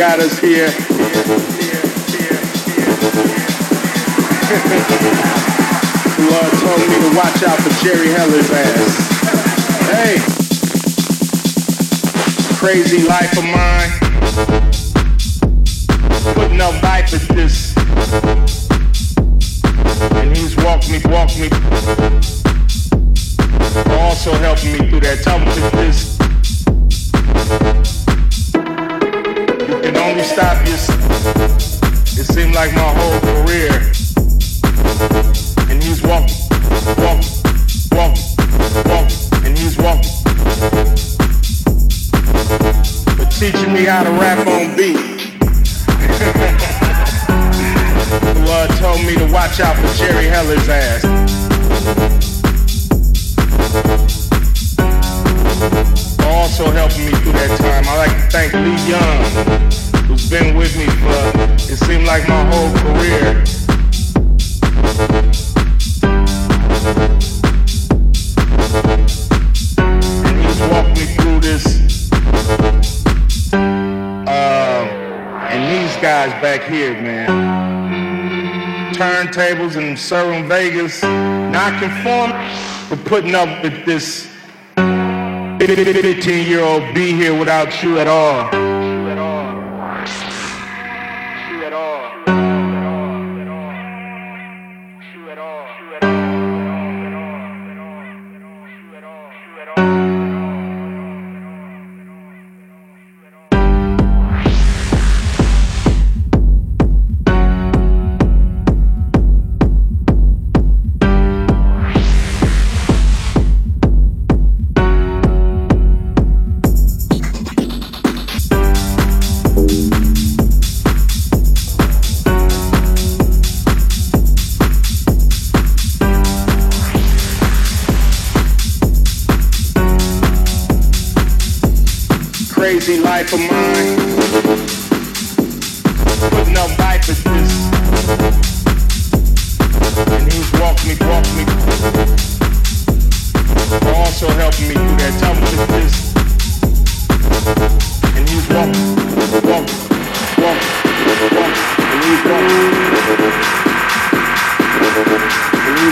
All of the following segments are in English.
Got us here. Lord told me to watch out for Jerry Heller's ass. Hey, crazy life of mine. Putting up life at this. And he's walked me, walked me. Also helping me through that. Tell me this. Stop you. It seemed like my whole career. And he's walking, walking, walking, walking, and he's walking. But teaching me how to rap on beat. Lord told me to watch out for Jerry Heller's ass. also helping me through that time. I like to thank Lee Young been with me for it seemed like my whole career. And he's walked me through this. Uh, and these guys back here, man. Turntables and serving Vegas, not conform, but putting up with this 15 year old be here without you at all.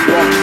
And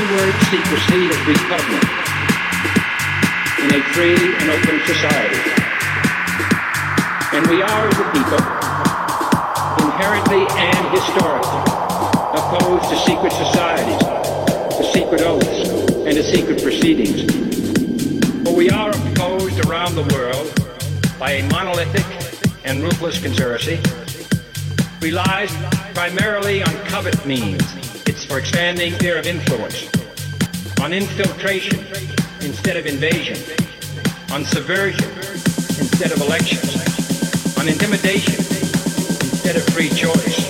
every word speak was seen public in a free and open society. And we are, as a people, inherently and historically opposed to secret societies, to secret oaths, and to secret proceedings. But we are opposed around the world by a monolithic and ruthless conspiracy relies primarily on covert means it's for expanding their of influence, on infiltration instead of invasion, on subversion instead of elections, on intimidation instead of free choice.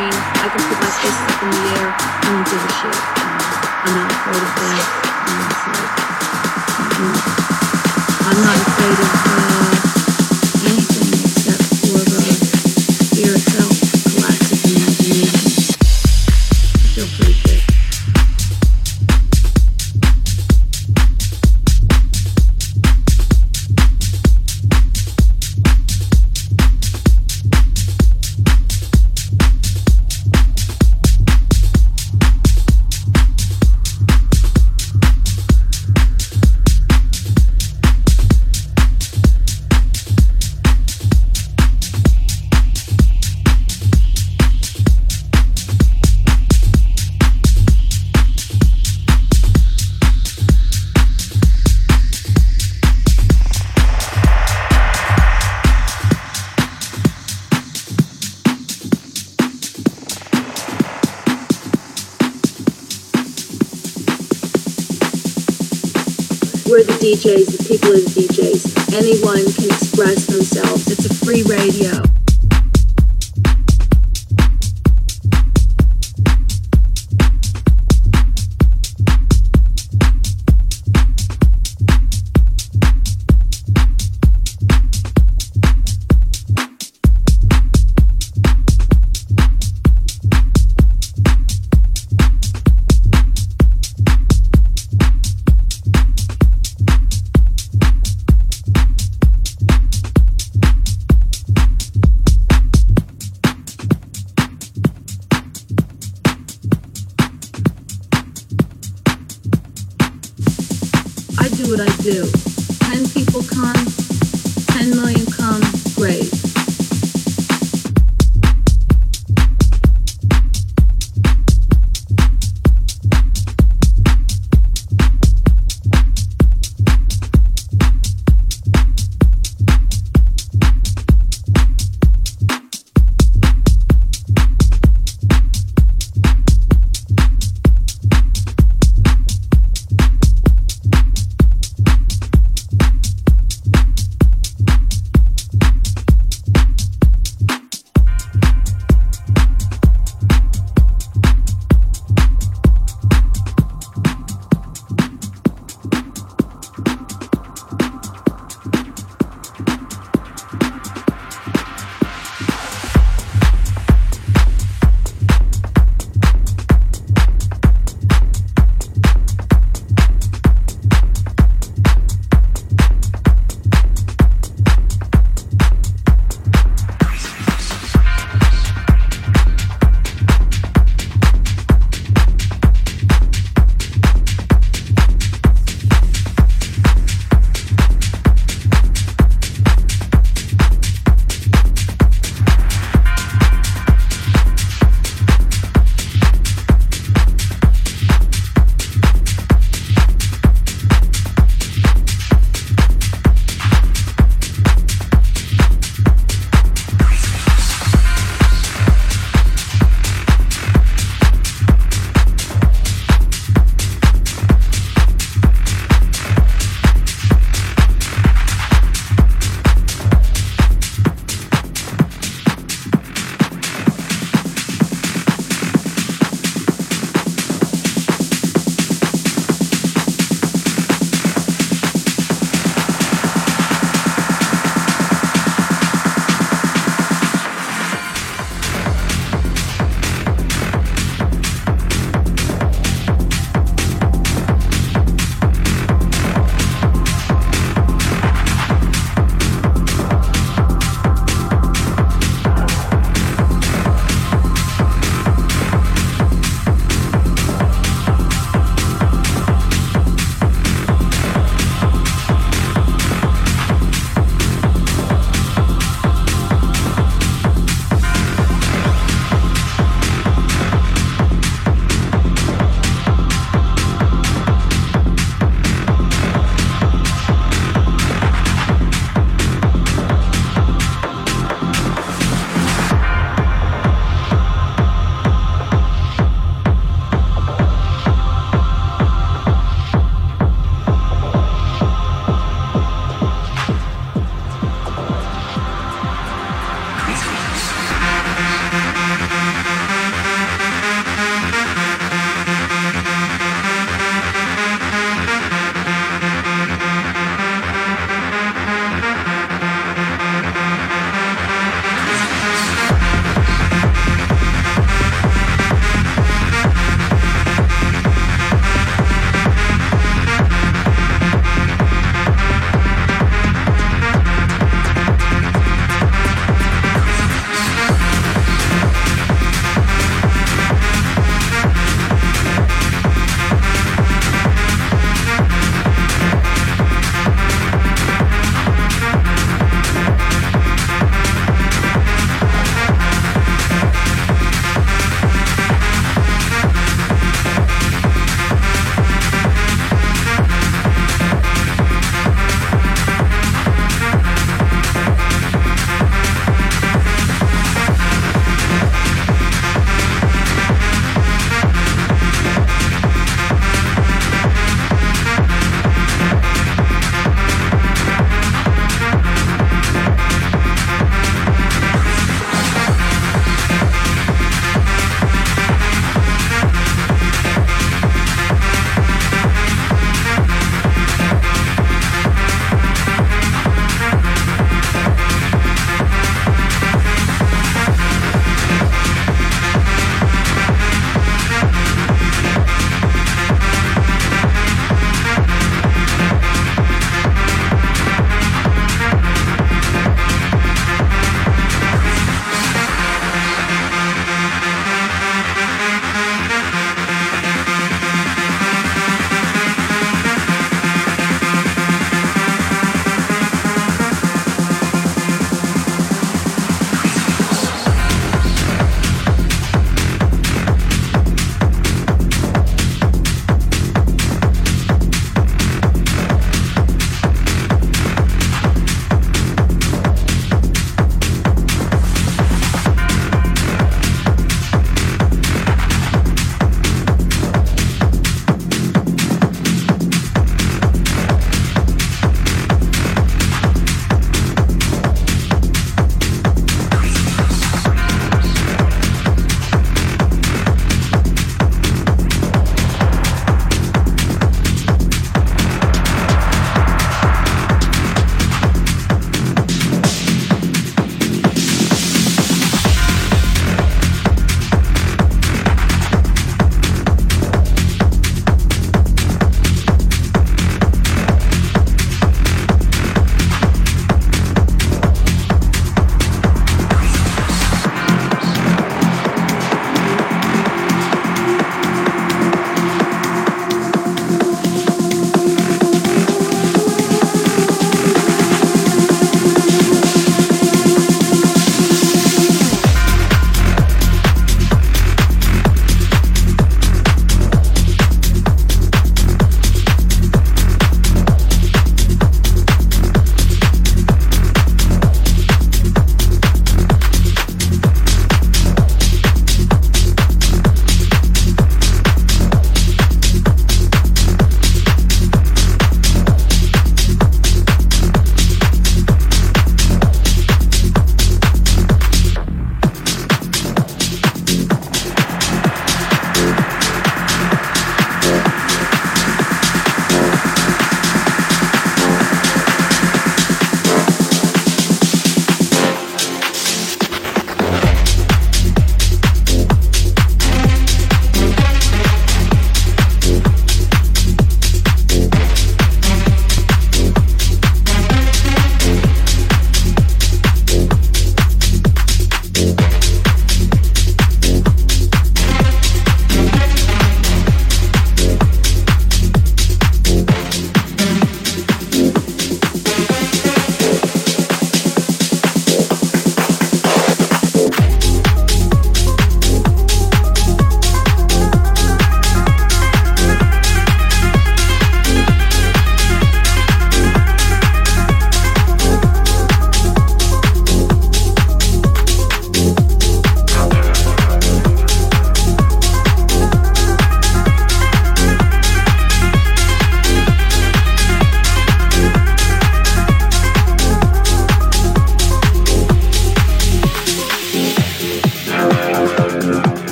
DJs, 10 people come. 10 million